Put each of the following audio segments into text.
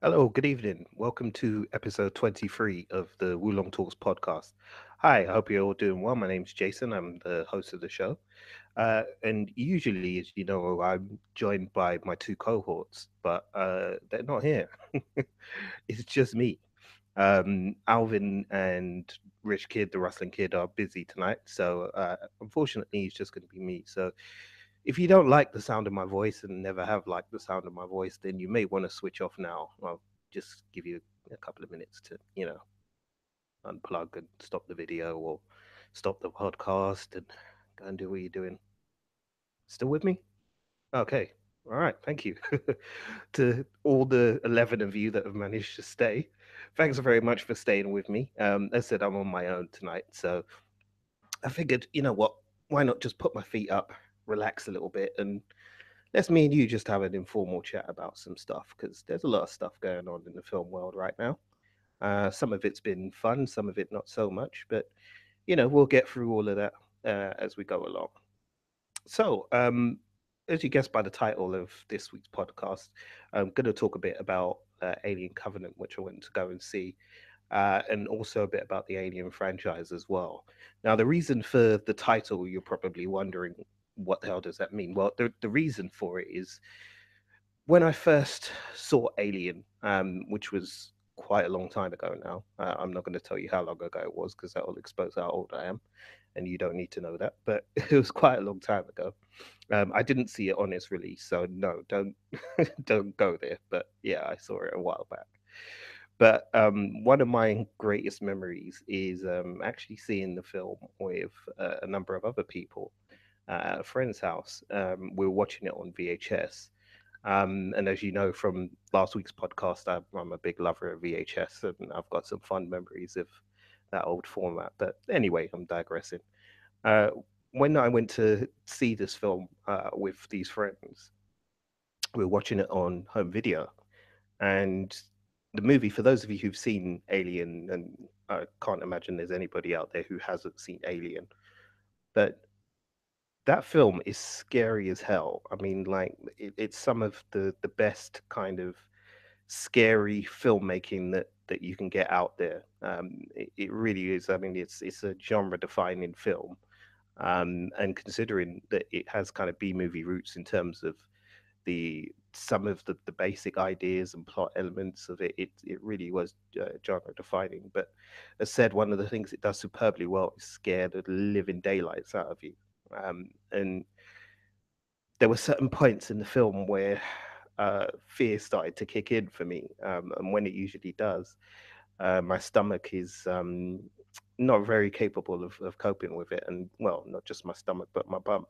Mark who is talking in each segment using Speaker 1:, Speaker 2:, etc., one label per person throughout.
Speaker 1: Hello, good evening. Welcome to episode 23 of the Wulong Talks podcast. Hi, I hope you're all doing well. My name's Jason. I'm the host of the show. Uh, and usually, as you know, I'm joined by my two cohorts, but uh, they're not here. it's just me. Um, Alvin and Rich Kid, the Rustling Kid, are busy tonight. So uh, unfortunately, it's just going to be me. So if you don't like the sound of my voice and never have liked the sound of my voice, then you may want to switch off now. I'll just give you a couple of minutes to, you know, unplug and stop the video or stop the podcast and go and do what you're doing. Still with me? Okay. All right. Thank you to all the 11 of you that have managed to stay. Thanks very much for staying with me. Um, as I said, I'm on my own tonight. So I figured, you know what? Why not just put my feet up, relax a little bit, and let's me and you just have an informal chat about some stuff because there's a lot of stuff going on in the film world right now. Uh, some of it's been fun, some of it not so much, but you know, we'll get through all of that uh, as we go along. So, um, as you guessed by the title of this week's podcast, I'm going to talk a bit about uh, Alien Covenant, which I went to go and see, uh, and also a bit about the Alien franchise as well. Now, the reason for the title, you're probably wondering, what the hell does that mean? Well, the, the reason for it is when I first saw Alien, um, which was quite a long time ago now. Uh, I'm not going to tell you how long ago it was because that will expose how old I am, and you don't need to know that. But it was quite a long time ago. Um, I didn't see it on its release, so no, don't don't go there. But yeah, I saw it a while back. But um, one of my greatest memories is um, actually seeing the film with uh, a number of other people at a friend's house. Um, we were watching it on VHS um, and as you know from last week's podcast, I'm, I'm, a big lover of VHS and I've got some fond memories of that old format. But anyway, I'm digressing. Uh, when I went to see this film uh, with these friends, we were watching it on home video. And the movie, for those of you who've seen Alien, and I can't imagine there's anybody out there who hasn't seen Alien, but that film is scary as hell. I mean, like it, it's some of the the best kind of scary filmmaking that that you can get out there. Um, it, it really is. I mean, it's it's a genre defining film, um, and considering that it has kind of B movie roots in terms of the some of the, the basic ideas and plot elements of it, it it really was uh, genre defining. But as said, one of the things it does superbly well is scare the living daylights out of you. Um, and there were certain points in the film where uh, fear started to kick in for me, um, and when it usually does, uh, my stomach is um, not very capable of, of, coping with it, and well, not just my stomach, but my bum.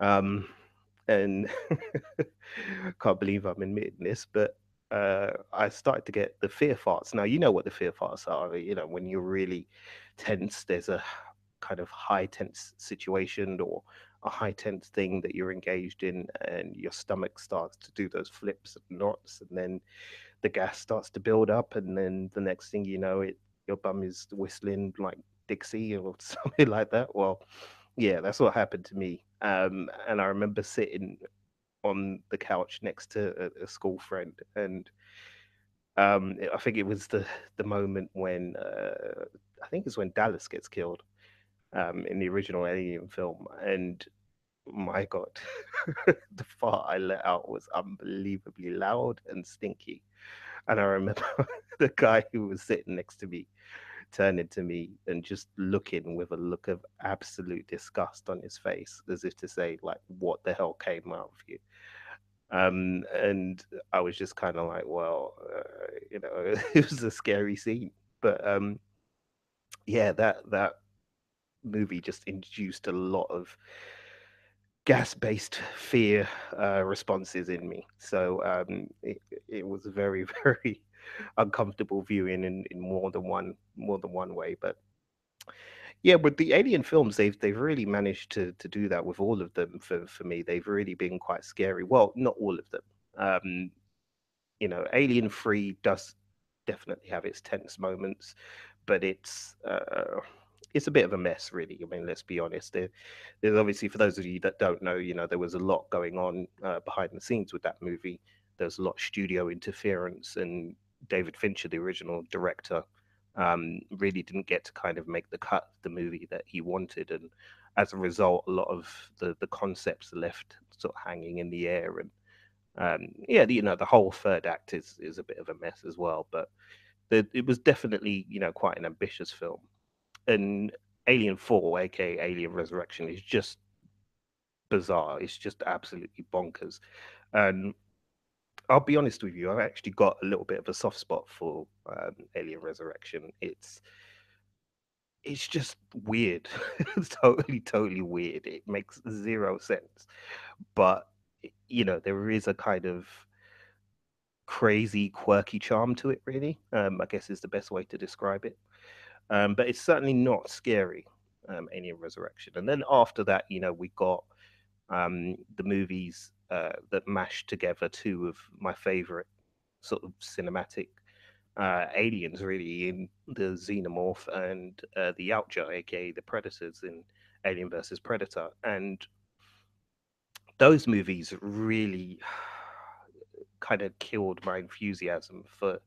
Speaker 1: Um, and can't believe I'm admitting this, but uh, I started to get the fear farts. Now you know what the fear farts are. You know when you're really tense, there's a kind of high tense situation or a high tense thing that you're engaged in and your stomach starts to do those flips and knots and then the gas starts to build up and then the next thing you know it your bum is whistling like dixie or something like that. Well yeah that's what happened to me. Um, and i remember sitting on the couch next to a, a school friend and um, I think it was the the moment when uh, I think it's when Dallas gets killed, um, in the original Alien film, and my god, the fart I let out was unbelievably loud and stinky. And I remember the guy who was sitting next to me turning to me and just looking with a look of absolute disgust on his face, as if to say, like, what the hell came out of you? Um, and I was just kind of like, well, uh, you know, it was a scary scene, but um, yeah, that that movie just induced a lot of gas-based fear uh, responses in me. So um, it, it was very, very uncomfortable viewing in, in more than one more than one way. But yeah, with the Alien films, they've they've really managed to to do that with all of them. For for me, they've really been quite scary. Well, not all of them. Um, you know, Alien Three does definitely have its tense moments, but it's uh, it's a bit of a mess, really. I mean, let's be honest. There, there's obviously for those of you that don't know, you know, there was a lot going on uh, behind the scenes with that movie. there's a lot of studio interference, and David Fincher, the original director, um, really didn't get to kind of make the cut the movie that he wanted, and as a result, a lot of the the concepts left sort of hanging in the air, and um, yeah, you know, the whole third act is is a bit of a mess as well, but the, it was definitely you know quite an ambitious film, and Alien Four, aka Alien Resurrection, is just bizarre. It's just absolutely bonkers, and I'll be honest with you, I've actually got a little bit of a soft spot for um, Alien Resurrection. It's it's just weird. it's totally, totally weird. It makes zero sense. But you know, there is a kind of crazy, quirky charm to it, really. Um, I guess is the best way to describe it. Um, but it's certainly not scary, um, Alien Resurrection. And then after that, you know, we got um, the movies uh, that mashed together two of my favorite sort of cinematic uh, aliens, really, in the Xenomorph and uh, the Yautja, aka the Predators in Alien versus Predator. And those movies really kind of killed my enthusiasm for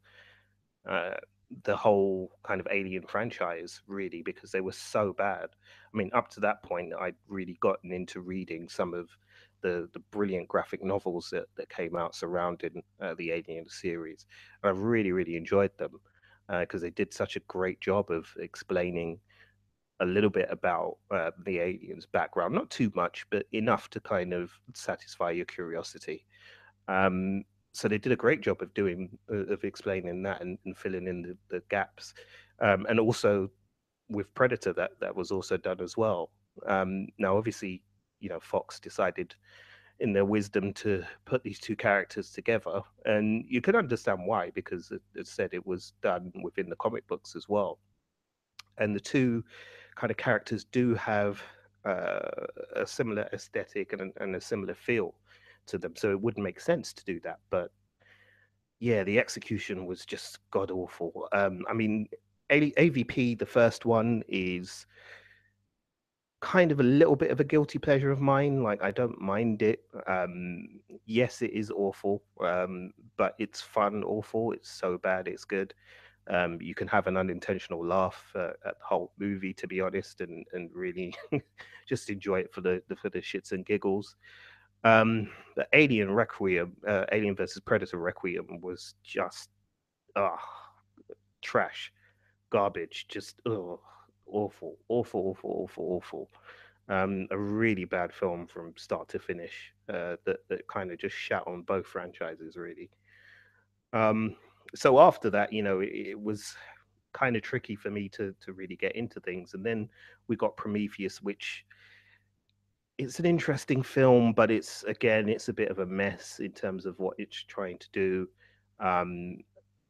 Speaker 1: uh, the whole kind of Alien franchise, really, because they were so bad. I mean, up to that point, I'd really gotten into reading some of the the brilliant graphic novels that, that came out surrounding uh, the Alien series. And I've really, really enjoyed them because uh, they did such a great job of explaining a little bit about uh, the aliens' background, not too much, but enough to kind of satisfy your curiosity. Um, so they did a great job of doing uh, of explaining that and, and filling in the, the gaps, um, and also with Predator that that was also done as well. Um, now, obviously, you know, Fox decided in their wisdom to put these two characters together, and you can understand why because it, said it was done within the comic books as well, and the two kind of characters do have uh, a similar aesthetic and, and a similar feel to them. So it wouldn't make sense to do that. But yeah, the execution was just god awful. Um, I mean, A- AVP, the first one, is kind of a little bit of a guilty pleasure of mine. Like I don't mind it. Um, yes, it is awful, um, but it's fun. Awful. It's so bad. It's good. Um, you can have an unintentional laugh uh, at the whole movie, to be honest, and and really just enjoy it for the, the for the shits and giggles. Um, the Alien Requiem, uh, Alien versus Predator Requiem was just ah trash, garbage, just ugh, awful, awful, awful, awful, awful. Um, a really bad film from start to finish uh, that that kind of just shat on both franchises really. Um, so after that, you know, it, it was kind of tricky for me to to really get into things. And then we got Prometheus, which it's an interesting film, but it's again, it's a bit of a mess in terms of what it's trying to do. Um,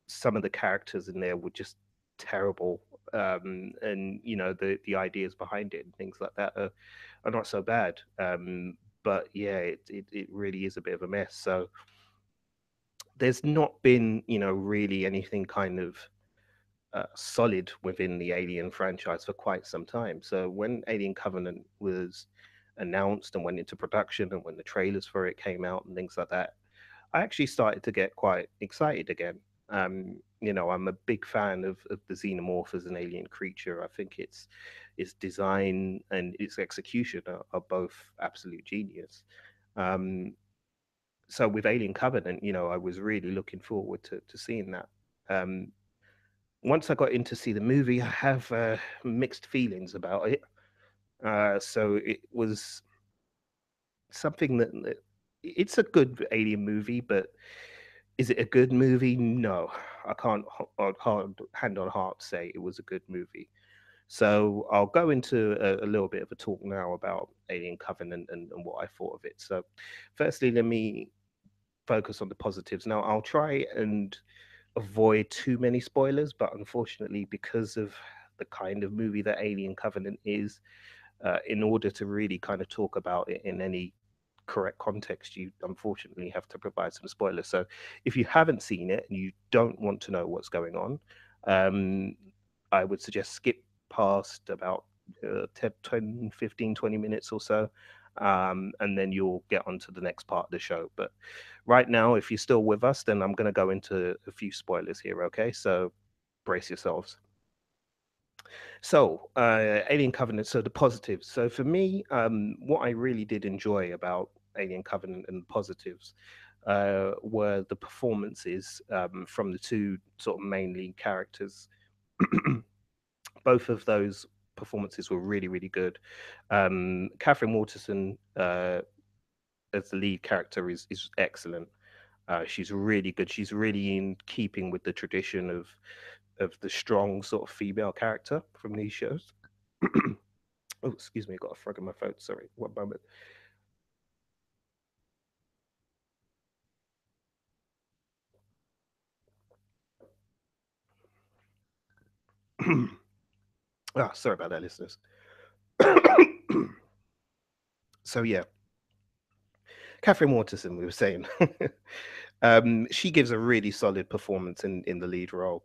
Speaker 1: some of the characters in there were just terrible, um, and you know the the ideas behind it and things like that are, are not so bad. Um, but yeah, it, it it really is a bit of a mess. So there's not been, you know, really anything kind of uh, solid within the Alien franchise for quite some time. So when Alien Covenant was announced and went into production, and when the trailers for it came out and things like that, I actually started to get quite excited again. Um, you know, I'm a big fan of, of the xenomorph as an alien creature. I think its its design and its execution are, are both absolute genius. Um, so with Alien Covenant, you know, I was really looking forward to, to seeing that. Um, once I got in to see the movie, I have uh, mixed feelings about it. Uh, so it was something that, it's a good Alien movie, but is it a good movie? No, I can't hand on heart say it was a good movie. So I'll go into a, a, little bit of a talk now about Alien Covenant and, and, what I thought of it. So, firstly, let me focus on the positives. Now, I'll try and avoid too many spoilers, but unfortunately, because of the kind of movie that Alien Covenant is, uh, in order to really kind of talk about it in any correct context, you unfortunately have to provide some spoilers. So, if you haven't seen it and you don't want to know what's going on, um, I would suggest skip past about uh, 10, 10, 15, 20 minutes or so um, and then you'll get on to the next part of the show. But right now, if you're still with us, then I'm going to go into a few spoilers here. Okay, so brace yourselves. So, uh, Alien Covenant. So the positives. So for me, um, what I really did enjoy about Alien Covenant and the positives uh, were the performances um, from the two sort of main lead characters. Both of those performances were really, really good. Um, Katherine Waterston uh, as the lead character is is excellent. Uh, she's really good. She's really in keeping with the tradition of of the strong sort of female character from these shows. oh, excuse me, I got a frog in my throat. Sorry, one moment. ah, sorry about that, listeners. so yeah, Katherine Waterston, we were saying, um, she gives a really solid performance in in the lead role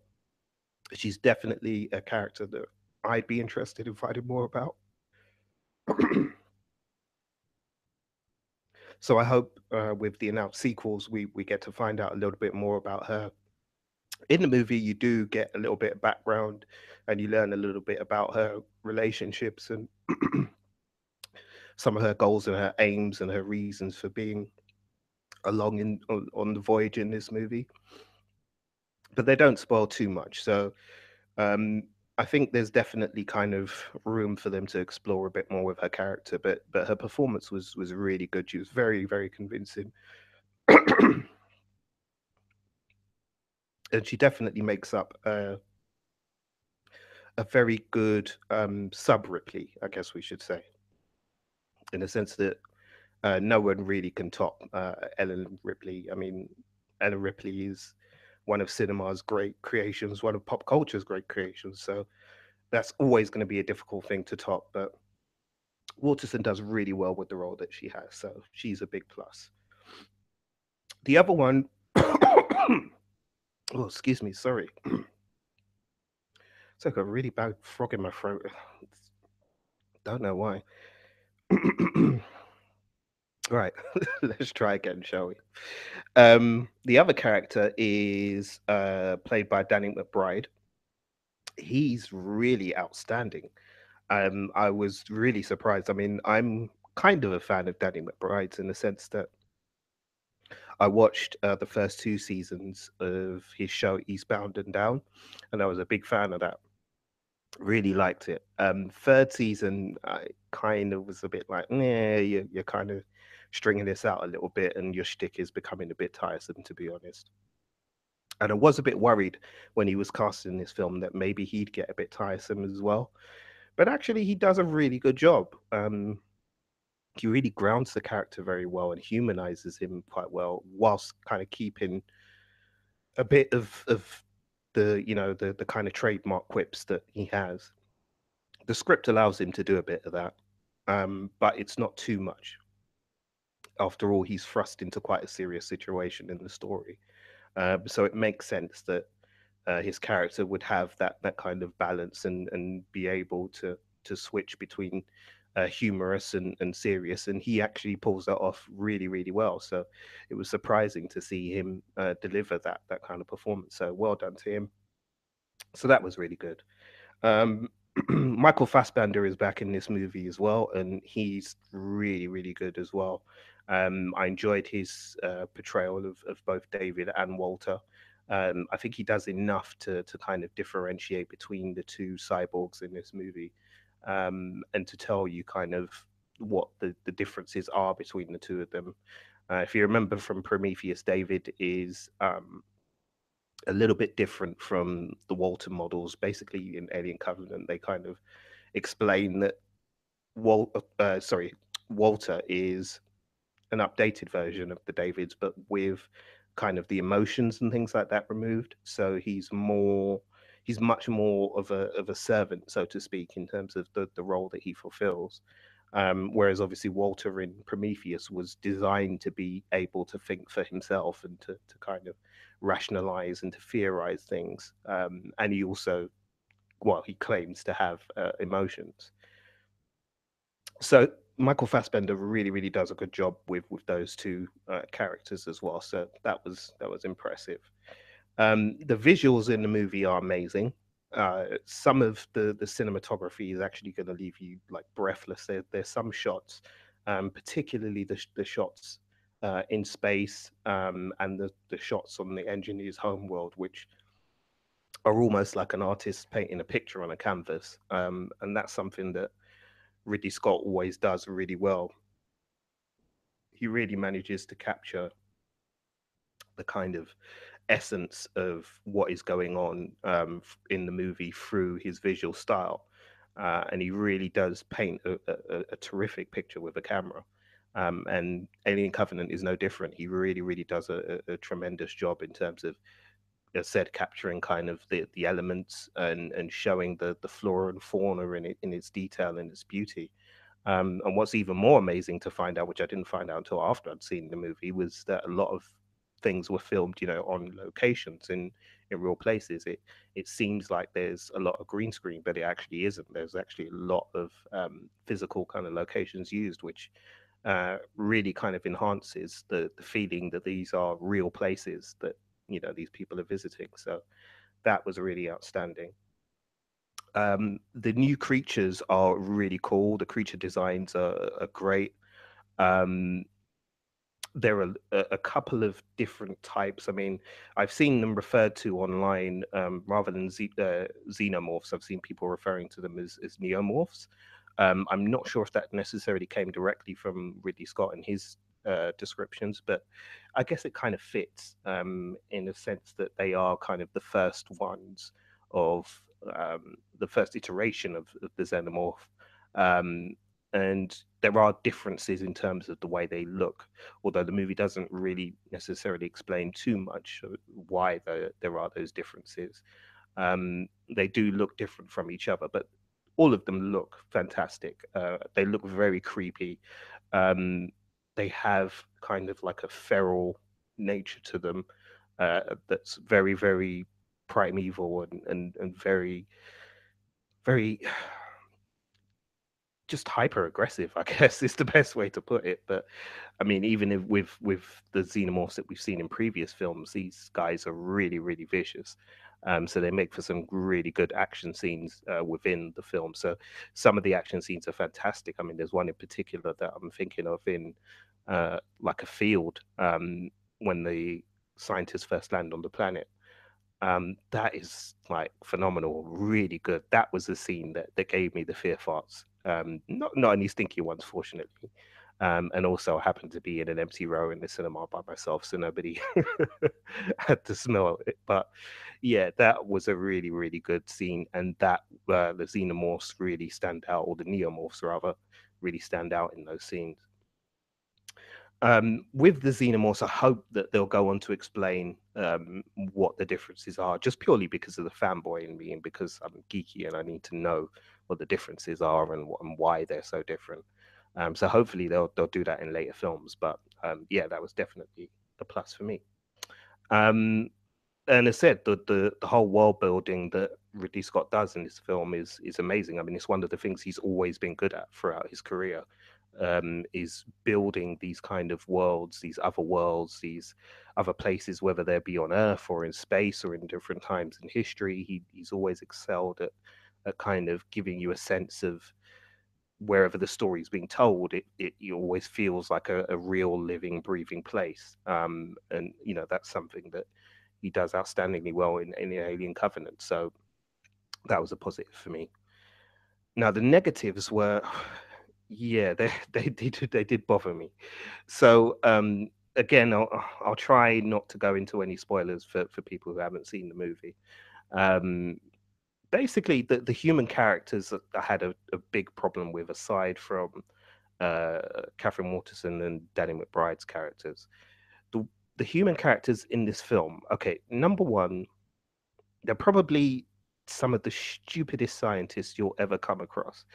Speaker 1: she's definitely a character that I'd be interested in finding more about. so I hope uh, with the announced sequels, we we get to find out a little bit more about her. In the movie, you do get a little bit of background, and you learn a little bit about her relationships and some of her goals and her aims and her reasons for being along in on, on the voyage in this movie but they don't spoil too much. So um, I think there's definitely kind of room for them to explore a bit more with her character. But but her performance was was really good. She was very very convincing. and she definitely makes up a, a very good um, sub Ripley, I guess we should say, in the sense that uh, no one really can top uh, Ellen Ripley. I mean, Ellen Ripley is one of cinema's great creations, one of pop culture's great creations. So that's always going to be a difficult thing to top. But Waterston does really well with the role that she has. So she's a big plus. The other one, oh, excuse me, sorry. it's like a really bad frog in my throat. Don't know why. Right, let's try again, shall we? Um, the other character is uh, played by Danny McBride. He's really outstanding. Um, I was really surprised. I mean, I'm kind of a fan of Danny McBride in the sense that I watched uh, the first two seasons of his show Eastbound and Down, and I was a big fan of that. Really liked it. Um, third season, I kind of was a bit like, yeah, you're, you're kind of stringing this out a little bit, and your shtick is becoming a bit tiresome, to be honest. And I was a bit worried when he was casting this film that maybe he'd get a bit tiresome as well. But actually, he does a really good job. Um, he really grounds the character very well and humanizes him quite well, whilst kind of keeping a bit of of the you know the the kind of trademark quips that he has. The script allows him to do a bit of that, um, but it's not too much after all, he's thrust into quite a serious situation in the story. Uh, so it makes sense that uh, his character would have that that kind of balance and and be able to to switch between uh, humorous and, and serious, and he actually pulls that off really really well. So it was surprising to see him uh, deliver that that kind of performance. So well done to him. So that was really good. Um, Michael Fassbender is back in this movie as well, and he's really really good as well. Um, I enjoyed his uh, portrayal of, of both David and Walter. Um, I think he does enough to to kind of differentiate between the two cyborgs in this movie, um, and to tell you kind of what the, the differences are between the two of them. Uh, if you remember from Prometheus, David is um, a little bit different from the Walter models. Basically, in Alien Covenant, they kind of explain that Wal- uh, sorry, Walter is an updated version of the Davids, but with kind of the emotions and things like that removed. So he's more he's much more of a of a servant, so to speak, in terms of the, the role that he fulfills. Um, whereas obviously Walter in Prometheus was designed to be able to think for himself and to, to kind of rationalize and to theorize things. Um, and he also, well, he claims to have uh, emotions. So Michael Fassbender really, really does a good job with with those two uh, characters as well. So that was that was impressive. Um, the visuals in the movie are amazing. Uh, some of the the cinematography is actually going to leave you like breathless. There, there's some shots, um, particularly the the shots uh, in space um, and the the shots on the engineer's homeworld, which are almost like an artist painting a picture on a canvas. Um, and that's something that Ridley Scott always does really well. He really manages to capture the kind of essence of what is going on um, in the movie through his visual style. Uh, and he really does paint a, a, a terrific picture with a camera. Um, and Alien Covenant is no different. He really, really does a, a, tremendous job in terms of, as said, capturing kind of the, the elements and, and showing the, the flora and fauna in it, in its detail and its beauty. Um, and what's even more amazing to find out, which I didn't find out until after I'd seen the movie, was that a lot of things were filmed, you know, on locations in in real places. It it seems like there's a lot of green screen, but it actually isn't. There's actually a lot of um, physical kind of locations used, which uh, really kind of enhances the the feeling that these are real places that you know these people are visiting. So that was really outstanding. Um, the new creatures are really cool. The creature designs are, are great. Um, there are a, couple of different types. I mean, I've seen them referred to online um, rather than uh, xenomorphs. I've seen people referring to them as, as neomorphs. Um, I'm not sure if that necessarily came directly from Ridley Scott and his uh, descriptions, but I guess it kind of fits um, in a sense that they are kind of the first ones of um, the first iteration of, of the xenomorph. Um, and there are differences in terms of the way they look, although the movie doesn't really necessarily explain too much why the, there are those differences. Um, they do look different from each other, but all of them look fantastic. Uh, they look very creepy. Um, they have kind of like a feral nature to them uh, that's very, very primeval and, and, and very, very just hyper aggressive, I guess is the best way to put it. But I mean, even if with with the xenomorphs that we've seen in previous films, these guys are really, really vicious. Um, so they make for some really good action scenes uh, within the film. So some of the action scenes are fantastic. I mean, there's one in particular that I'm thinking of in uh, like a field um, when the scientists first land on the planet um, that is like phenomenal, really good. That was the scene that, that gave me the fear farts. Um, not not any stinky ones, fortunately. Um, and also, I happened to be in an empty row in the cinema by myself, so nobody had to smell it. But yeah, that was a really, really good scene, and that uh, the xenomorphs really stand out, or the neomorphs rather, really stand out in those scenes. Um, with the xenomorphs, I hope that they'll go on to explain um, what the differences are, just purely because of the fanboy in me and because I'm geeky and I need to know what the differences are and, and why they're so different. Um, so hopefully they'll they'll do that in later films. But um, yeah, that was definitely a plus for me. Um, and as said, the, the the whole world building that Ridley Scott does in this film is is amazing. I mean, it's one of the things he's always been good at throughout his career um, is building these kind of worlds, these other worlds, these other places, whether they be on Earth or in space or in different times in history. He, he's always excelled at, at kind of giving you a sense of wherever the story is being told, it, it, it always feels like a, a real living, breathing place. Um, and, you know, that's something that he does outstandingly well in, in the Alien Covenant. So that was a positive for me. Now, the negatives were yeah, they they did they did bother me. So um, again, I'll I'll try not to go into any spoilers for for people who haven't seen the movie. Um, basically, the the human characters that I had a, a big problem with, aside from uh, Katherine Waterston and Danny McBride's characters, the the human characters in this film. Okay, number one, they're probably some of the stupidest scientists you'll ever come across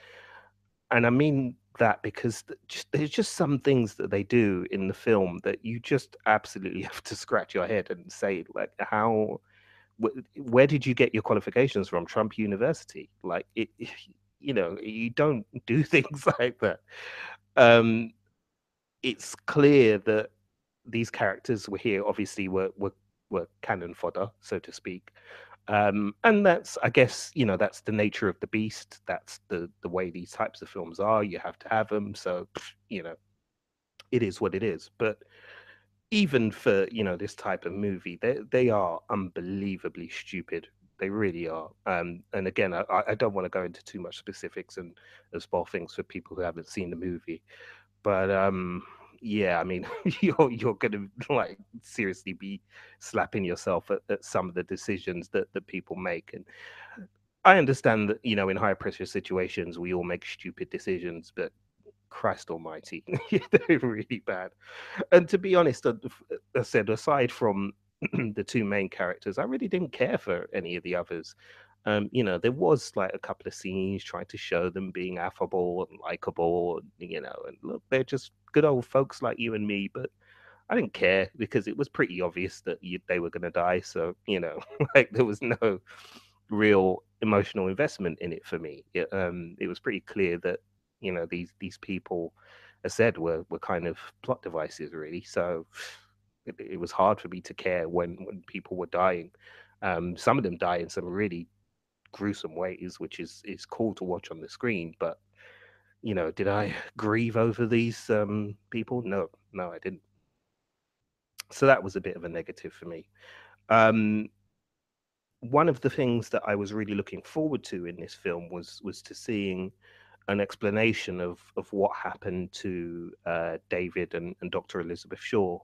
Speaker 1: and I mean that because there's just some things that they do in the film that you just absolutely have to scratch your head and say like how where did you get your qualifications from trump university like it you know you don't do things like that um, it's clear that these characters were here. Obviously, were were were cannon fodder, so to speak. Um, and that's, I guess, you know, that's the nature of the beast. That's the the way these types of films are. You have to have them. So, you know, it is what it is. But even for you know this type of movie, they they are unbelievably stupid. They really are. Um, and again, I, I don't want to go into too much specifics and, spoil things for people who haven't seen the movie. But um, yeah, I mean, you're you're gonna like seriously be slapping yourself at, at some of the decisions that that people make. And I understand that you know in high pressure situations we all make stupid decisions, but Christ Almighty, they're really bad. And to be honest, uh, I said aside from the two main characters, I really didn't care for any of the others. Um, you know, there was like a couple of scenes trying to show them being affable and likable, you know, and look, they're just good old folks like you and me, but I didn't care because it was pretty obvious that you, they were going to die. So, you know, like there was no real emotional investment in it for me. It, um, it was pretty clear that you know these these people, as said, were were kind of plot devices really. So it, it was hard for me to care when when people were dying. Um, some of them die in some really gruesome ways, which is is cool to watch on the screen. But you know, did I grieve over these um, people? No, no, I didn't. So that was a bit of a negative for me. Um, one of the things that I was really looking forward to in this film was was to seeing an explanation of of what happened to uh, David and, and Dr. Elizabeth Shaw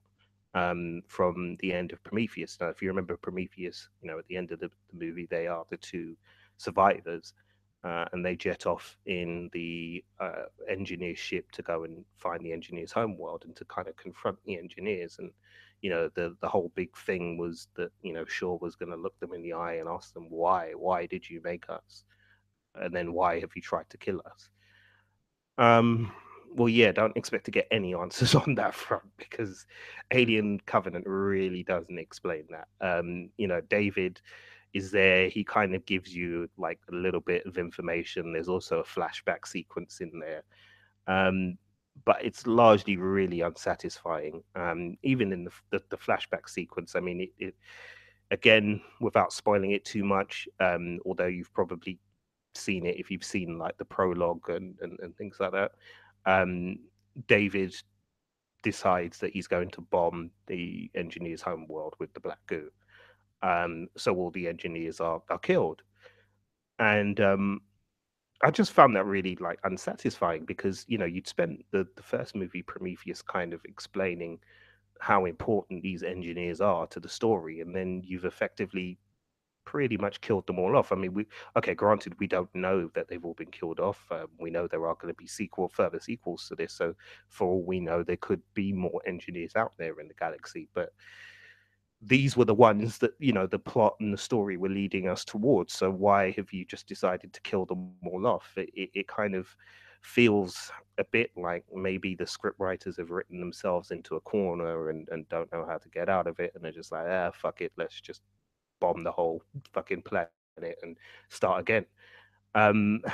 Speaker 1: um, from the end of Prometheus. Now, if you remember Prometheus, you know at the end of the, the movie, they are the two survivors, uh, and they jet off in the uh, engineer ship to go and find the engineer's homeworld and to kind of confront the engineers. And you know the the whole big thing was that you know Shaw was going to look them in the eye and ask them why, why did you make us, and then why have you tried to kill us? Um, well, yeah, don't expect to get any answers on that front because Alien Covenant really doesn't explain that. Um, you know, David is there. He kind of gives you like a little bit of information. There's also a flashback sequence in there. Um, but it's largely really unsatisfying. Um, even in the, the, the, flashback sequence, I mean, it, it, again, without spoiling it too much, um, although you've probably seen it if you've seen like the prologue and, and, and things like that. Um, David decides that he's going to bomb the engineer's homeworld with the black goo. Um, so all the engineers are, are killed. And um, I just found that really like unsatisfying because, you know, you'd spent the, the first movie, Prometheus, kind of explaining how important these engineers are to the story. And then you've effectively pretty much killed them all off. I mean, we okay, granted, we don't know that they've all been killed off. Um, we know there are going to be sequel, further sequels to this. So, for all we know, there could be more engineers out there in the galaxy. But these were the ones that you know the plot and the story were leading us towards. So why have you just decided to kill them all off? It, it, it kind of feels a bit like maybe the script writers have written themselves into a corner and, and don't know how to get out of it and they're just like ah fuck it let's just bomb the whole fucking planet and start again. Um,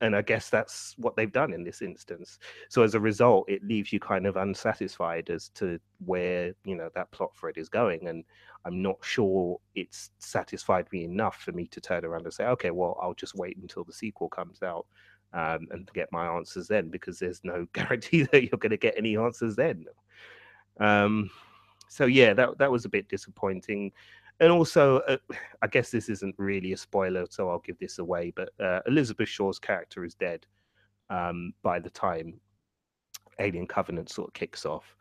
Speaker 1: and I guess that's what they've done in this instance. So as a result, it leaves you kind of unsatisfied as to where you know that plot thread is going, and I'm not sure it's satisfied me enough for me to turn around and say, okay, well, I'll just wait until the sequel comes out um, and get my answers then, because there's no guarantee that you're going to get any answers then. Um, so yeah, that that was a bit disappointing and also, uh, I guess this isn't really a spoiler, so I'll give this away. But uh, Elizabeth Shaw's character is dead um, by the time Alien Covenant sort of kicks off,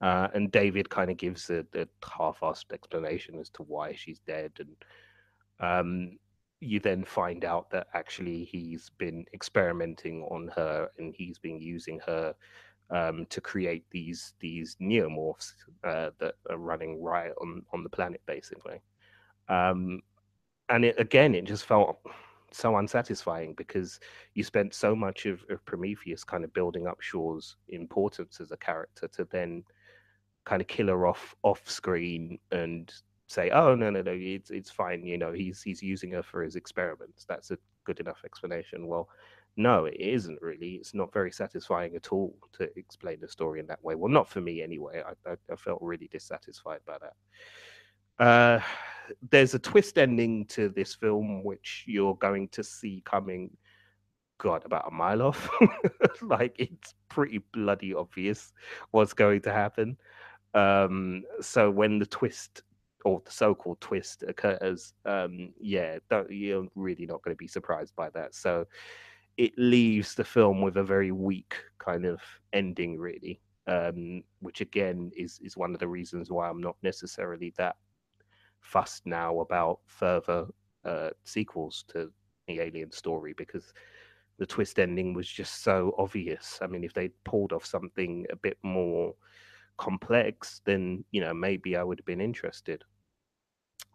Speaker 1: uh, and David kind of gives a, a, half-assed explanation as to why she's dead, and um, you then find out that actually he's been experimenting on her, and he's been using her um, to create these these neomorphs uh, that are running riot on on the planet, basically. Um, and it, again, it just felt so unsatisfying because you spent so much of, of Prometheus kind of building up Shaw's importance as a character to then kind of kill her off off screen and say, "Oh no, no, no, it's it's fine." You know, he's he's using her for his experiments. That's a good enough explanation. Well, no, it isn't really. It's not very satisfying at all to explain the story in that way. Well, not for me anyway. I, I, I felt really dissatisfied by that. Uh, there's a twist ending to this film, which you're going to see coming, God, about a mile off. like it's pretty bloody obvious what's going to happen. Um, so when the twist or the so-called twist occurs, um, yeah, you're really not going to be surprised by that. So it leaves the film with a very weak kind of ending, really. Um, which again is is one of the reasons why I'm not necessarily that fussed now about further uh, sequels to the Alien story because the twist ending was just so obvious. I mean, if they'd pulled off something a bit more complex, then you know maybe I would have been interested.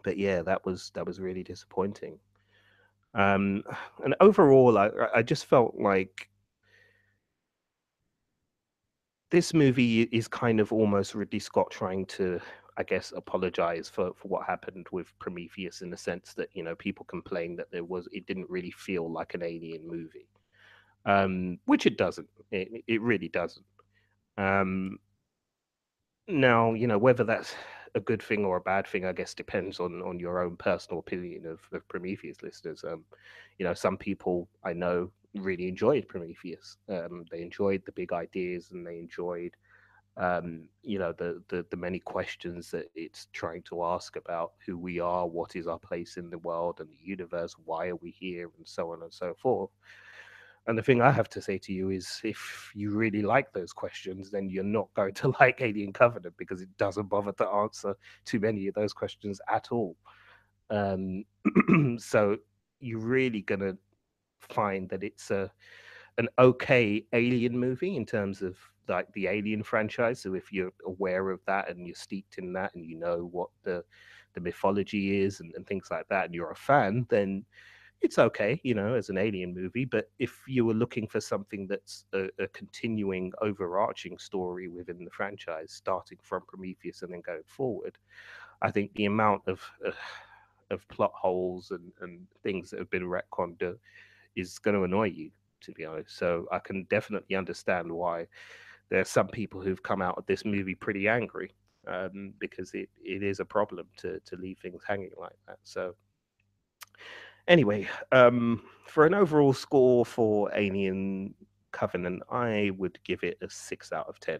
Speaker 1: But yeah, that was that was really disappointing. Um, and overall, I I just felt like this movie is kind of almost Ridley Scott trying to, I guess, apologize for for what happened with Prometheus in the sense that you know people complain that there was it didn't really feel like an alien movie, um, which it doesn't. It it really doesn't. Um, now, you know, whether that's a good thing or a bad thing, I guess depends on on your own personal opinion of, of Prometheus listeners. Um, you know, some people I know really enjoyed Prometheus. Um, they enjoyed the big ideas and they enjoyed um, you know, the, the the many questions that it's trying to ask about who we are, what is our place in the world and the universe, why are we here, and so on and so forth. And the thing I have to say to you is if you really like those questions, then you're not going to like Alien Covenant because it doesn't bother to answer too many of those questions at all. Um, so you're really going to find that it's a an okay alien movie in terms of like the alien franchise so if you're aware of that and you're steeped in that and you know what the the mythology is and, and things like that and you're a fan then it's okay, you know, as an alien movie. But if you were looking for something that's a, a continuing, overarching story within the franchise, starting from Prometheus and then going forward, I think the amount of uh, of plot holes and, and things that have been retconned uh, is going to annoy you, to be honest. So I can definitely understand why there are some people who've come out of this movie pretty angry um, because it, it is a problem to to leave things hanging like that. So Anyway, um, for an overall score for Alien Covenant, I would give it a six out of ten.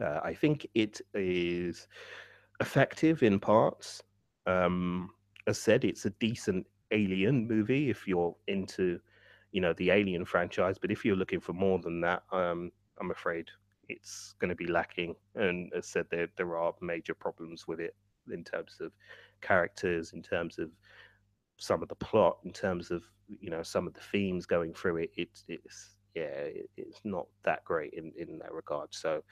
Speaker 1: Uh, I think it is effective in parts. Um, as said, it's a decent Alien movie if you're into, you know, the Alien franchise. But if you're looking for more than that, um, I'm afraid it's going to be lacking. And as said, there there are major problems with it in terms of characters, in terms of some of the plot in terms of you know some of the themes going through it it's it's yeah it's not that great in in that regard. So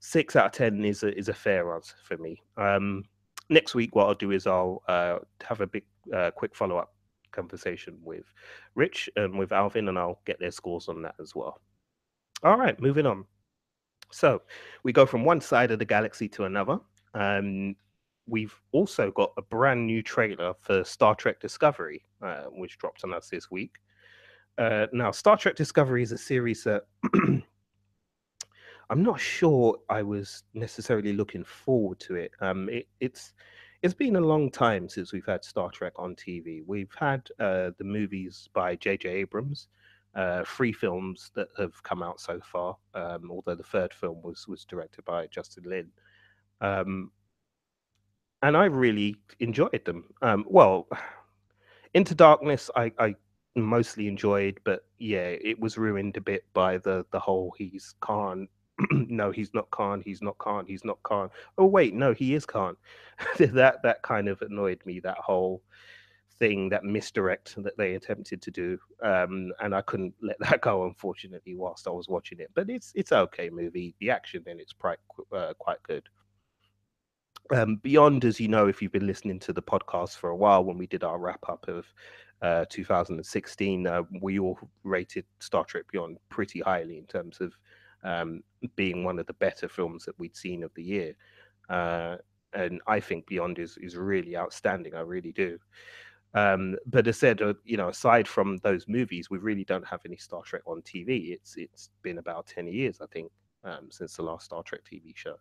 Speaker 1: six out of ten is a is a fair answer for me. Um next week what i'll do is i'll uh have a big uh, quick follow-up conversation with rich and with alvin and i'll get their scores on that as well. All right moving on. So we go from one side of the galaxy to another. Um, we've also got a brand new trailer for Star Trek Discovery, uh, which dropped on us this week. Uh, now, Star Trek Discovery is a series that I'm not sure I was necessarily looking forward to it. Um, it. It's it's been a long time since we've had Star Trek on TV. We've had uh, the movies by J.J. Abrams, uh, three films that have come out so far. Um, although the third film was was directed by Justin Lin. Um, and I really enjoyed them. Um, well, Into Darkness, I, I mostly enjoyed, but yeah, it was ruined a bit by the the whole he's Khan. no, he's not Khan. He's not Khan. He's not Khan. Oh wait, no, he is Khan. that that kind of annoyed me. That whole thing, that misdirect that they attempted to do, um, and I couldn't let that go. Unfortunately, whilst I was watching it, but it's it's okay movie. The action in it's quite uh, quite good. Um, Beyond, as you know, if you've been listening to the podcast for a while, when we did our wrap up of uh, 2016, uh, we all rated Star Trek Beyond pretty highly in terms of um, being one of the better films that we'd seen of the year. Uh, and I think Beyond is is really outstanding. I really do. Um, but as said, uh, you know, aside from those movies, we really don't have any Star Trek on TV. It's it's been about ten years, I think, um, since the last Star Trek TV show.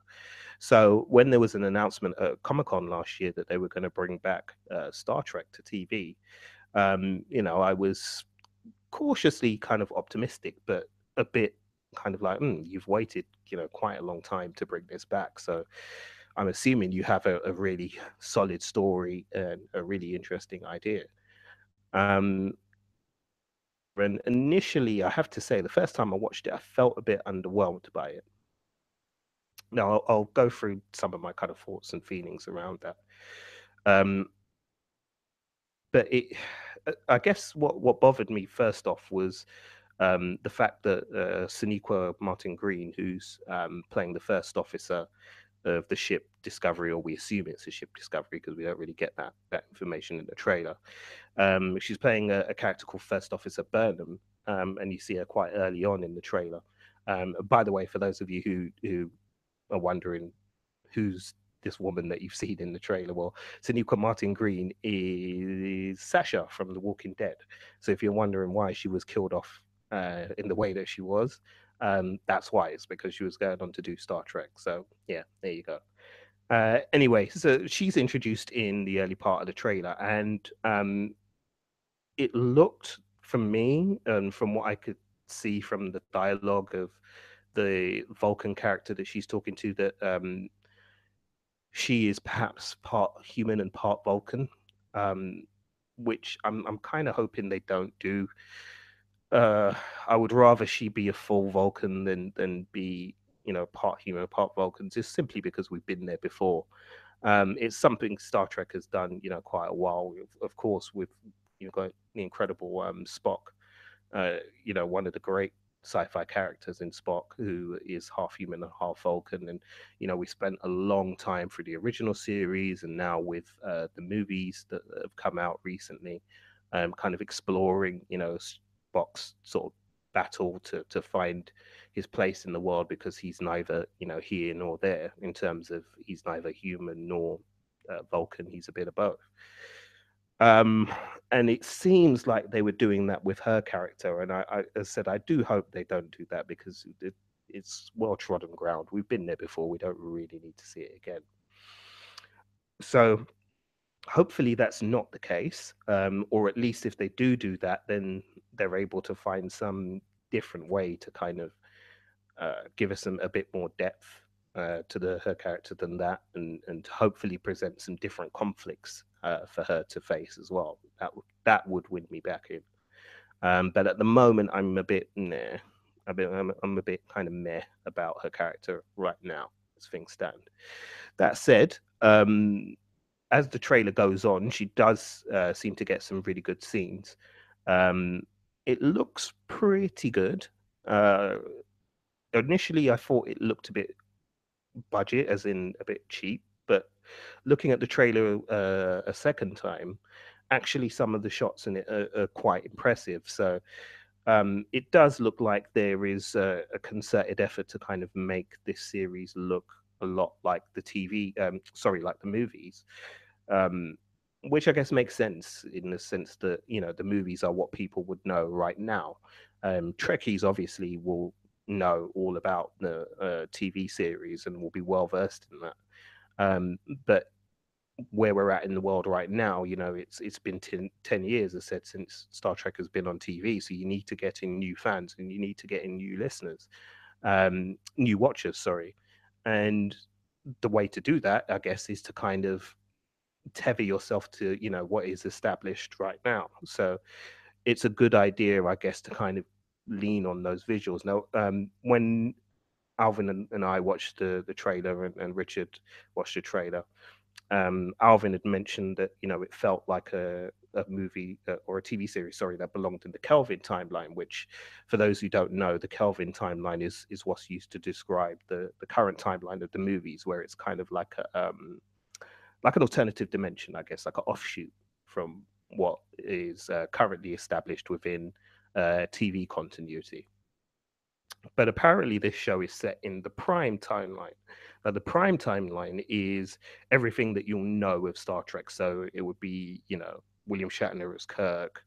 Speaker 1: So when there was an announcement at Comic Con last year that they were going to bring back uh, Star Trek to TV, um, you know, I was cautiously kind of optimistic, but a bit kind of like, mm, you've waited, you know, quite a long time to bring this back. So I'm assuming you have a, a really solid story and a really interesting idea. Um, and initially, I have to say, the first time I watched it, I felt a bit underwhelmed by it. Now, I'll, I'll go through some of my kind of thoughts and feelings around that. Um, but it, I guess what what bothered me first off was um, the fact that uh, Sonequa Martin Green, who's um, playing the first officer of the ship Discovery, or we assume it's a ship Discovery because we don't really get that that information in the trailer. Um, she's playing a, a, character called First Officer Burnham, um, and you see her quite early on in the trailer. Um, by the way, for those of you who who are wondering who's this woman that you've seen in the trailer, well, Sonequa Martin Green is Sasha from The Walking Dead. So if you're wondering why she was killed off uh, in the way that she was, um, that's why it's because she was going on to do Star Trek. So yeah, there you go. Uh, anyway, so she's introduced in the early part of the trailer, and um, it looked from me and from what I could see from the dialogue of the Vulcan character that she's talking to, that um, she is perhaps part human and part Vulcan, um, which I'm I'm kind of hoping they don't do. Uh, I would rather she be a full Vulcan than than be you know part human, part Vulcan, just simply because we've been there before. Um, it's something Star Trek has done, you know, quite a while. Of course, with you know got the incredible um, Spock, uh, you know, one of the great sci-fi characters in Spock, who is half human and half Vulcan. And you know, we spent a long time through the original series, and now with uh, the movies that have come out recently, um, kind of exploring, you know, Spock's sort of battle to to find his place in the world because he's neither you know here nor there in terms of he's neither human nor uh, Vulcan. He's a bit of both. Um, and it seems like they were doing that with her character, and I, I, said I do hope they don't do that because it, it's well trodden ground. We've been there before. We don't really need to see it again. So hopefully that's not the case um, or at least if they do do that then they're able to find some different way to kind of uh, give us some, a bit more depth uh, to the her character than that and and hopefully present some different conflicts uh, for her to face as well. That would that would win me back in. Um, but at the moment i'm a bit nah a bit I'm, I'm a bit kind of meh about her character right now as things stand. That said um, as the trailer goes on, she does uh, seem to get some really good scenes. Um, it looks pretty good. Uh, initially, I thought it looked a bit budget, as in a bit cheap, but looking at the trailer uh, a second time, actually, some of the shots in it are, are quite impressive. So um, it does look like there is a, a, concerted effort to kind of make this series look a lot like the TV, um, sorry, like the movies um, which I guess makes sense in the sense that you know the movies are what people would know right now. Um, Trekkies obviously will know all about the uh, TV series and will be well versed in that. Um, but where we're at in the world right now, you know, it's it's been 10, 10 years, I said, since Star Trek has been on TV. So you need to get in new fans and you need to get in new listeners, um, new watchers, sorry. And the way to do that, I guess, is to kind of tether yourself to you know what is established right now. So it's a good idea i guess to kind of lean on those visuals. Now um, when alvin and, and, i watched the the trailer and, and richard watched the trailer um, alvin had mentioned that you know it felt like a, a movie uh, or a tv series sorry that belonged in the kelvin timeline which for those who don't know the kelvin timeline is is what's used to describe the the current timeline of the movies where it's kind of like a um, like an alternative dimension, I guess, like an offshoot from what is uh, currently established within uh, TV continuity. But apparently, this show is set in the prime timeline. Now, the prime timeline is everything that you'll know of Star Trek. So it would be, you know, William Shatner as Kirk,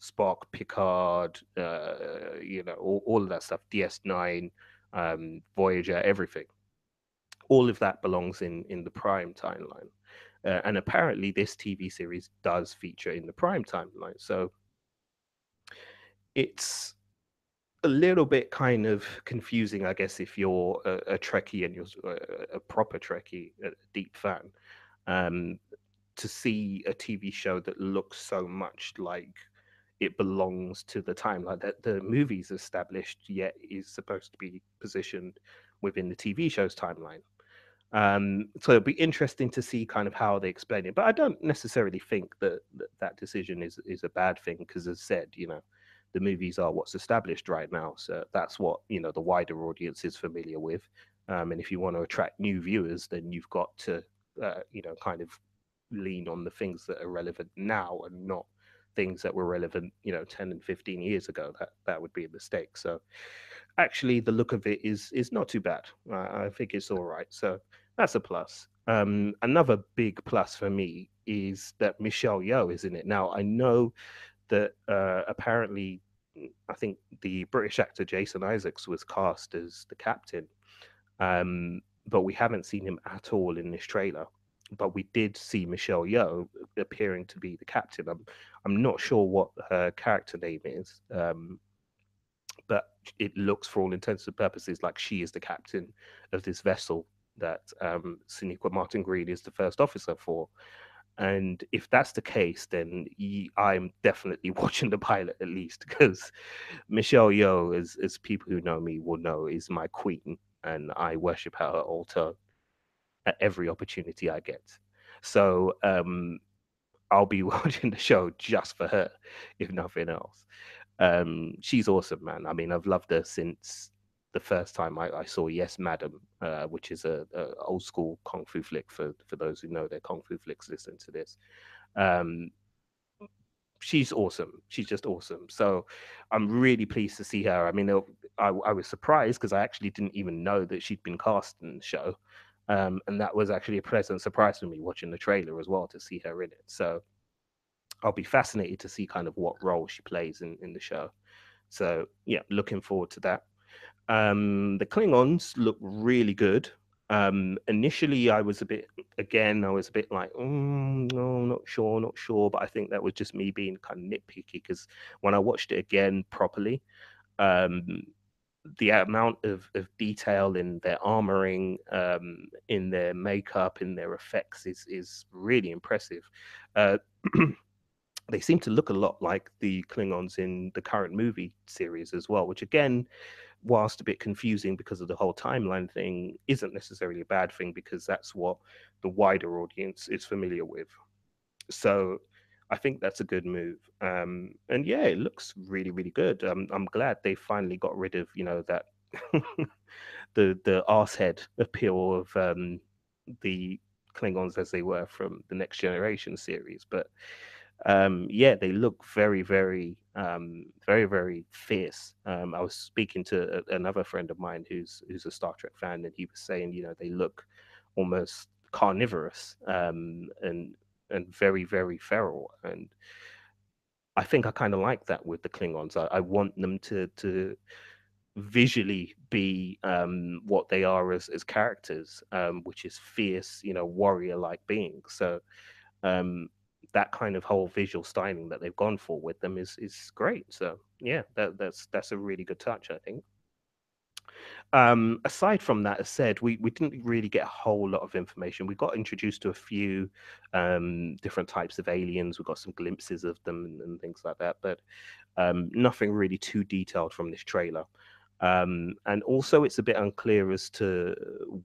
Speaker 1: Spock, Picard, uh, you know, all, all of that stuff, DS9, um, Voyager, everything. All of that belongs in in the Prime timeline, uh, and apparently this TV series does feature in the Prime timeline. So it's a little bit kind of confusing, I guess, if you're a, a Trekkie and you're a, a proper Trekkie, a deep fan, um, to see a TV show that looks so much like it belongs to the timeline that the movie's established, yet is supposed to be positioned within the TV show's timeline. Um, so it'll be interesting to see kind of how they explain it. But I don't necessarily think that that, that decision is is a bad thing because, as said, you know, the movies are what's established right now. So that's what you know the wider audience is familiar with. Um, and if you want to attract new viewers, then you've got to uh, you know kind of lean on the things that are relevant now and not things that were relevant you know 10 and 15 years ago that that would be a mistake so actually the look of it is is not too bad i, I think it's all right so that's a plus. Um, another big plus for me is that michelle yeoh is in it. Now i know that uh, apparently mm, i think the british actor jason isaacs was cast as the captain um, but we haven't seen him at all in this trailer. But we did see Michelle Yeoh appearing to be the captain. I'm I'm not sure what her character name is, um, but it looks, for all intents and purposes, like she is the captain of this vessel that um, Sonequa Martin Green is the first officer for. And if that's the case, then I'm definitely watching the pilot at least because Michelle Yeoh, as as people who know me will know, is my queen, and I worship her altar at every opportunity I get. So um, I'll be watching the show just for her, if nothing else. Um, she's awesome, man. I mean, I've loved her since the first time I, I saw Yes, Madam, uh, which is a, a, old school kung fu flick for for those who know their kung fu flicks. Listen to this. Um, she's awesome. She's just awesome. So I'm really pleased to see her. I mean, I, I was surprised because I actually didn't even know that she'd been cast in the show. Um, and that was actually a pleasant surprise for me watching the trailer as well to see her in it. So I'll be fascinated to see kind of what role she plays in, in the show. So yeah, looking forward to that. Um, the Klingons look really good. Um, initially, I was a bit, again, I was a bit like, mm, no, not sure, not sure. But I think that was just me being kind of nitpicky because when I watched it again properly, um, the amount of, of detail in their armoring, um, in their makeup, in their effects is is really impressive. Uh, they seem to look a lot like the Klingons in the current movie series as well, which again, whilst a bit confusing because of the whole timeline thing, isn't necessarily a bad thing because that's what the wider audience is familiar with. So I think that's a good move. Um, and yeah, it looks really, really good. Um, I'm glad they finally got rid of, you know, that the the arsehead appeal of um, the Klingons as they were from the Next Generation series. But um, yeah, they look very, very, um, very, very fierce. Um, I was speaking to a, another friend of mine who's who's a Star Trek fan, and he was saying, you know, they look almost carnivorous um, and and very very feral and i think i kind of like that with the klingons I, I, want them to to visually be um, what they are as, as characters um, which is fierce you know warrior like beings so um, that kind of whole visual styling that they've gone for with them is is great so yeah that, that's that's a really good touch i think um, aside from that, as said, we, we didn't really get a whole lot of information. We got introduced to a few um, different types of aliens. We got some glimpses of them and, and things like that, but um, nothing really too detailed from this trailer. Um, and also, it's a bit unclear as to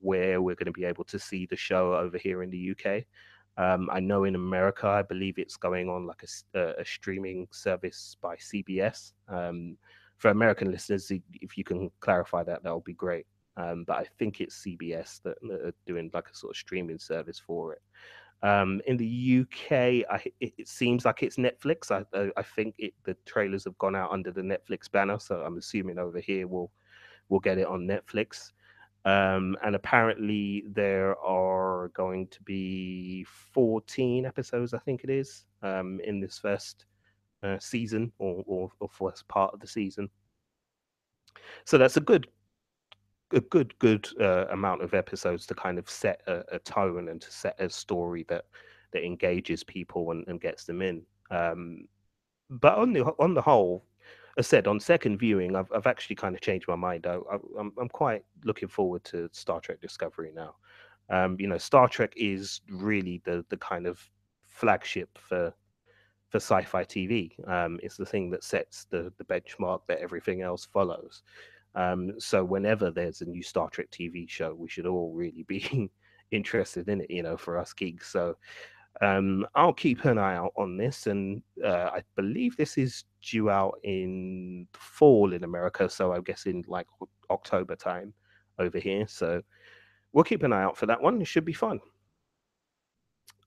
Speaker 1: where we're going to be able to see the show over here in the UK. Um, I know in America, I believe it's going on like a, a streaming service by CBS. Um, for American listeners, if you can clarify that, that would be great. Um, but I think it's CBS that, that, are doing like a sort of streaming service for it. Um, in the UK, I, it, it, seems like it's Netflix. I, I, I think it, the trailers have gone out under the Netflix banner, so I'm assuming over here we'll we'll get it on Netflix. Um, and apparently there are going to be 14 episodes, I think it is, um, in this first uh, season or, or, or first part of the season. So that's a good, a good, good uh, amount of episodes to kind of set a, a, tone and to set a story that that engages people and, and gets them in. Um, but on the on the whole, as said on second viewing, I've I've actually kind of changed my mind. I, I, I'm I'm quite looking forward to Star Trek Discovery now. Um, you know, Star Trek is really the the kind of flagship for for sci-fi TV. Um, it's the thing that sets the the benchmark that everything else follows. Um, so whenever there's a new Star Trek TV show, we should all really be interested in it. You know, for us geeks. So um, I'll keep an eye out on this, and uh, I believe this is due out in fall in America, so I guess in like October time over here. So we'll keep an eye out for that one. It should be fun.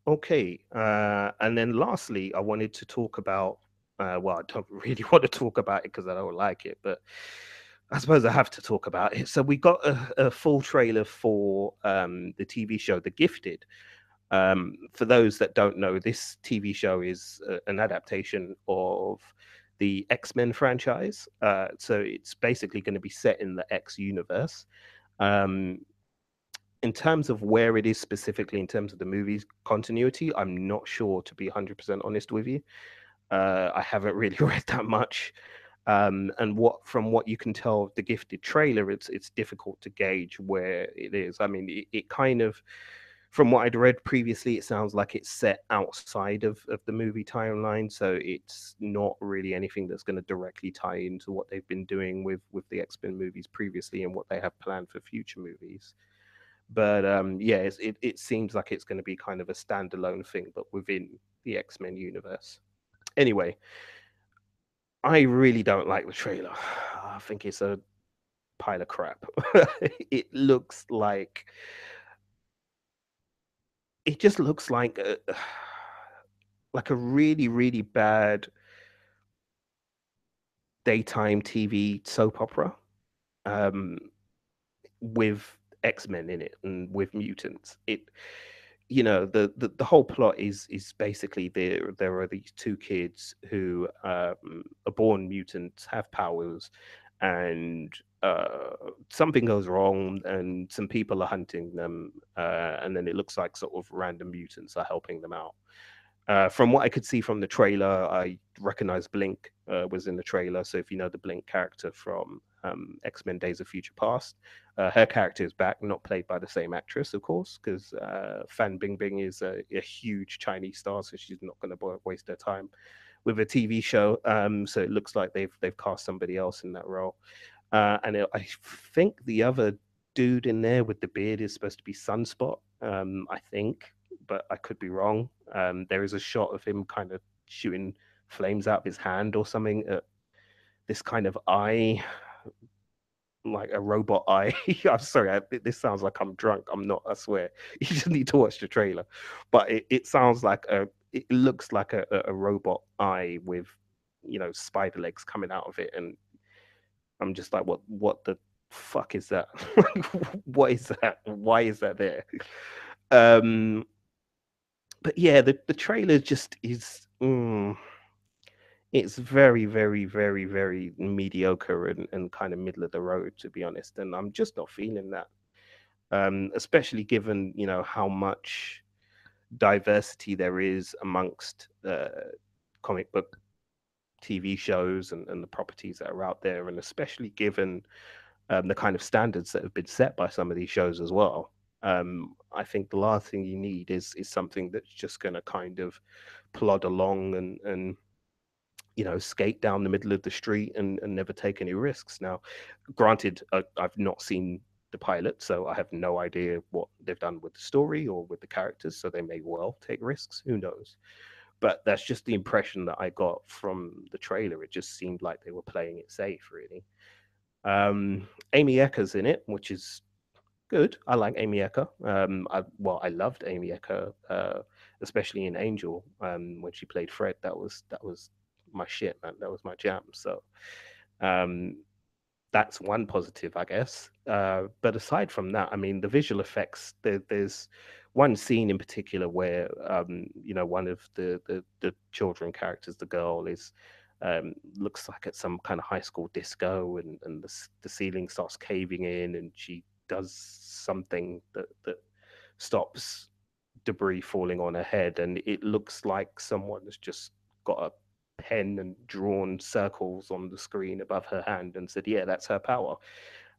Speaker 1: Okay, uh, and then lastly, I wanted to talk about. Uh, well, I don't really want to talk about it because I don't like it, but I suppose I have to talk about it. So we got a, a full trailer for um, the TV show The Gifted, um, for those that don't know, this TV show is uh, an adaptation of the X Men franchise. Uh, so it's basically going to be set in the X universe. Um, in terms of where it is specifically, in terms of the movie's continuity, I'm not sure to be 100% honest with you. Uh, I haven't really read that much. Um, and what from what you can tell of the gifted trailer, it's it's difficult to gauge where it is. I mean, it, it kind of from what I'd read previously, it sounds like it's set outside of, of the movie timeline, so it's not really anything that's going to directly tie into what they've been doing with with the X Men movies previously and what they have planned for future movies. But um, yeah, it it seems like it's going to be kind of a standalone thing, but within the X Men universe. Anyway, I really don't like the trailer. I think it's a pile of crap. it looks like it just looks like a like a really really bad daytime TV soap opera um, with X Men in it and with mutants. It, you know, the, the the whole plot is is basically there there are these two kids who um, are born mutants, have powers, and uh, something goes wrong and some people are hunting them, uh, and then it looks like sort of random mutants are helping them out. Uh, from what I could see from the trailer, I recognize Blink uh, was in the trailer. So if you know the Blink character from um, X Men Days of Future Past, uh, her character is back, not played by the same actress, of course, because uh, Fan Bingbing is a, a, huge Chinese star, so she's not going to waste her time with a TV show. Um, so it looks like they've they've cast somebody else in that role. Uh, and it, I think the other dude in there with the beard is supposed to be Sunspot. Um, I think, but I could be wrong. Um, there is a shot of him kind of shooting flames out of his hand or something at this kind of eye, like a robot eye. I'm sorry, I, this sounds like I'm drunk. I'm not. I swear. You just need to watch the trailer. But it, it sounds like a. It looks like a, a robot eye with, you know, spider legs coming out of it, and I'm just like, what what the fuck is that? what is that? Why is that there? Um, but yeah, the the trailer just is. Mm, it's very, very, very, very mediocre and, and kind of middle of the road, to be honest. And I'm just not feeling that, um, especially given you know how much diversity there is amongst uh, comic book TV shows and, and the properties that are out there, and especially given um, the kind of standards that have been set by some of these shows as well. Um, I think the last thing you need is is something that's just going to kind of plod along and and you know skate down the middle of the street and, and never take any risks. Now, granted, I've not seen the pilot, so I have no idea what they've done with the story or with the characters. So they may well take risks. Who knows? But that's just the impression that I got from the trailer. It just seemed like they were playing it safe, really. Um, Amy Acker's in it, which is good. I like Amy Acker. Um, I, well, I loved Amy Ecker, uh, especially in Angel um, when she played Fred. That was that was my shit, man. That was my jam. So, um, that's one positive, I guess. Uh, but aside from that, I mean, the visual effects. There, there's one scene in particular where, um, you know, one of the, the the children characters, the girl, is um, looks like at some kind of high school disco, and and the the ceiling starts caving in, and she does something that that stops debris falling on her head, and it looks like someone has just got a pen and drawn circles on the screen above her hand and said, "Yeah, that's her power,"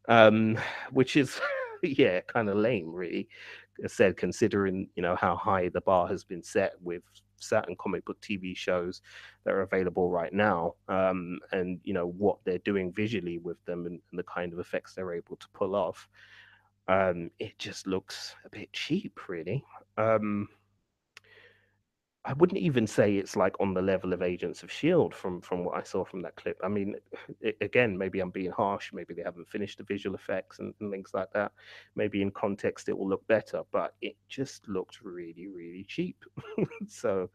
Speaker 1: um, which is yeah, kind of lame, really. Said considering you know how high the bar has been set with certain comic book TV shows that are available right now, um, and you know what they're doing visually with them and, and the kind of effects they're able to pull off. Um, it just looks a bit cheap, really. Um, I wouldn't even say it's like on the level of Agents of Shield from from what I saw from that clip. I mean, it, again, maybe I'm being harsh. Maybe they haven't finished the visual effects and, and, things like that. Maybe in context it will look better, but it just looked really, really cheap. so,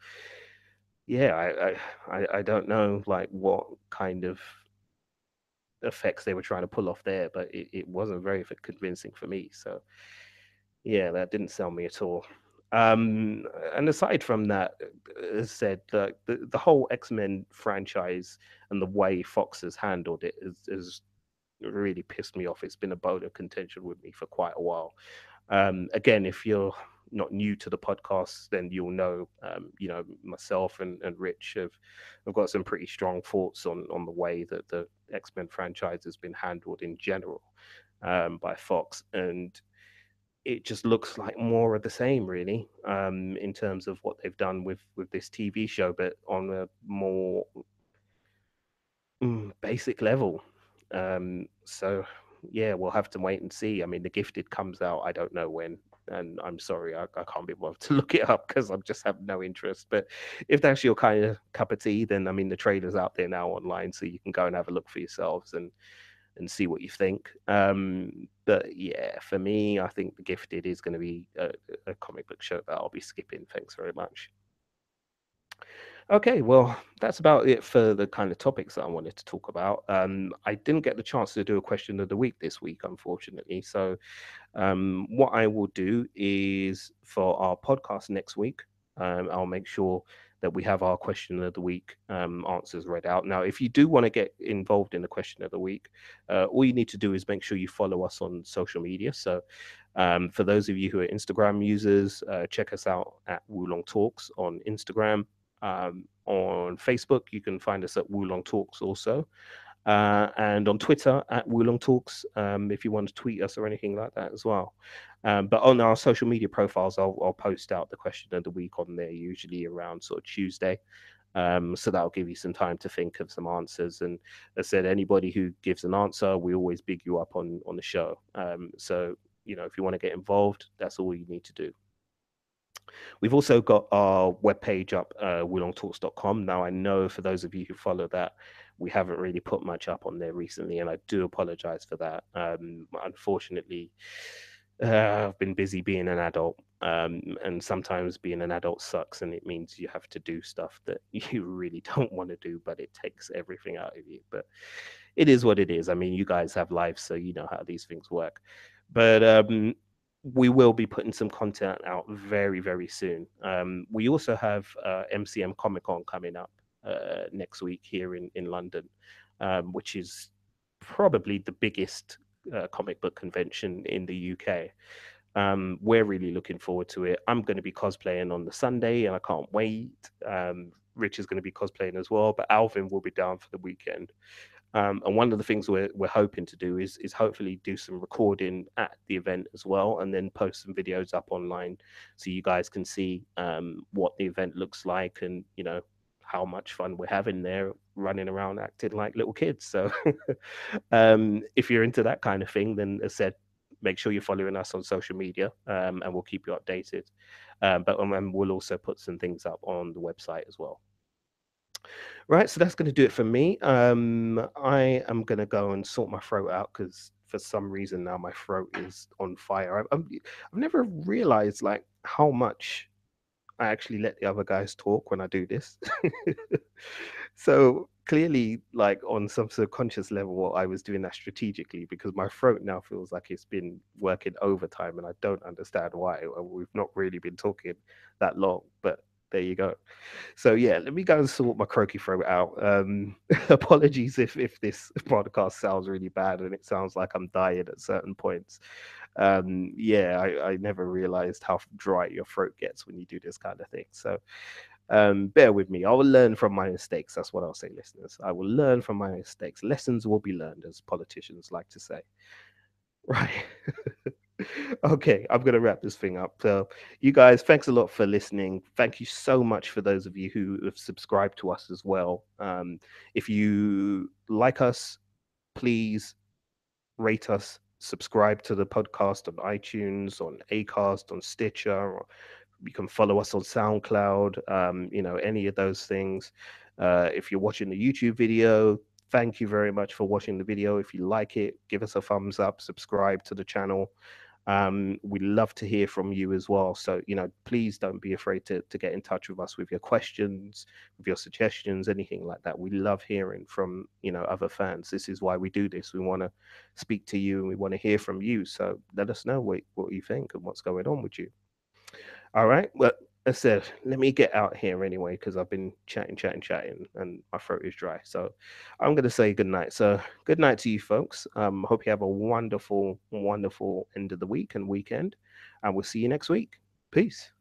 Speaker 1: yeah, I, I I don't know like what kind of effects they were trying to pull off there, but it, it wasn't very convincing for me. So, yeah, that didn't sell me at all. Um, and aside from that, uh, as said, the, the, the whole X Men franchise and the way Fox has handled it has, really pissed me off. It's been a bone of contention with me for quite a while. Um, again, if you're not new to the podcast, then you'll know, um, you know, myself and, and Rich have, have got some pretty strong thoughts on, on the way that the X Men franchise has been handled in general um, by Fox. And it just looks like more of the same, really, um, in terms of what they've done with with this TV show, but on a more mm, basic level. Um, so yeah, we'll have to wait and see. I mean, The Gifted comes out, I don't know when, and I'm sorry, I, I can't be bothered to look it up because I just have no interest. But if that's your kind of cup of tea, then I mean, the trailer's out there now online, so you can go and have a look for yourselves and and see what you think. Um, but yeah, for me, I think The Gifted is going to be a, a comic book show that I'll be skipping. Thanks very much. Okay, well, that's about it for the kind of topics that I wanted to talk about. Um, I didn't get the chance to do a question of the week this week, unfortunately. So, um, what I will do is for our podcast next week, um, I'll make sure that we have our question of the week um, answers read out. Now, if you do want to get involved in the question of the week, uh, all you need to do is make sure you follow us on social media. So, um, for those of you who are Instagram users, uh, check us out at Wulong Talks on Instagram. Um, on Facebook, you can find us at Wulong Talks also. Uh, and on Twitter at Wulong Talks, um, if you want to tweet us or anything like that as well. Um, but on our social media profiles, I'll, I'll, post out the question of the week on there, usually around sort of Tuesday. Um, so that'll give you some time to think of some answers. And as I said, anybody who gives an answer, we always big you up on on the show. Um, so you know, if you want to get involved, that's all you need to do. We've also got our webpage up, uh, wulongtalks.com. Now, I know for those of you who follow that, we haven't really put much up on there recently, and I do apologize for that. Um, unfortunately, uh, I've been busy being an adult, um, and sometimes being an adult sucks, and it means you have to do stuff that you really don't want to do, but it takes everything out of you. But it is what it is. I mean, you guys have lives, so you know how these things work. But um, we will be putting some content out very, very soon. Um, we also have uh, MCM Comic Con coming up next week here in in London, um, which is probably the biggest uh, comic book convention in the UK. Um, we're really looking forward to it. I'm going to be cosplaying on the Sunday, and I can't wait. Um, Rich is going to be cosplaying as well, but Alvin will be down for the weekend. Um, and one of the things we're, we're hoping to do is is hopefully do some recording at the event as well, and then post some videos up online so you guys can see um, what the event looks like and you know how much fun we're having there running around acting like little kids. So um, if you're into that kind of thing, then as said, make sure you're following us on social media um, and we'll keep you updated. Um, but um, we'll also put some things up on the website as well. Right, so that's going to do it for me. Um, I am going to go and sort my throat out because for some reason now my throat is on fire. I've, I've never realized like how much I actually let the other guys talk when I do this. so clearly like on some subconscious level what i was doing that strategically because my throat now feels like it's been working overtime and i don't understand why we've not really been talking that long but there you go so yeah let me go and sort my croaky throat out um apologies if if this podcast sounds really bad and it sounds like i'm dying at certain points um yeah i i never realized how dry your throat gets when you do this kind of thing so um, bear with me. I will learn from my mistakes. That's what I'll say, listeners. I will learn from my mistakes. Lessons will be learned, as politicians like to say. Right. okay, I'm going to wrap this thing up. So, you guys, thanks a lot for listening. Thank you so much for those of you who have subscribed to us as well. Um, if you like us, please rate us, subscribe to the podcast on iTunes, on Acast, on Stitcher, or you can follow us on SoundCloud, um, you know, any of those things. Uh, if you're watching the YouTube video, thank you very much for watching the video. If you like it, give us a thumbs up, subscribe to the channel. Um, we love to hear from you as well. So, you know, please don't be afraid to, to get in touch with us with your questions, with your suggestions, anything like that. We love hearing from, you know, other fans. This is why we do this. We want to speak to you and we want to hear from you. So let us know what, what you think and what's going on with you. All right. Well, I said, let me get out here anyway because I've been chatting, chatting, chatting, and my throat is dry. So I'm going to say good night. So good night to you folks. Um, hope you have a wonderful, wonderful end of the week and weekend, and we'll see you next week. Peace.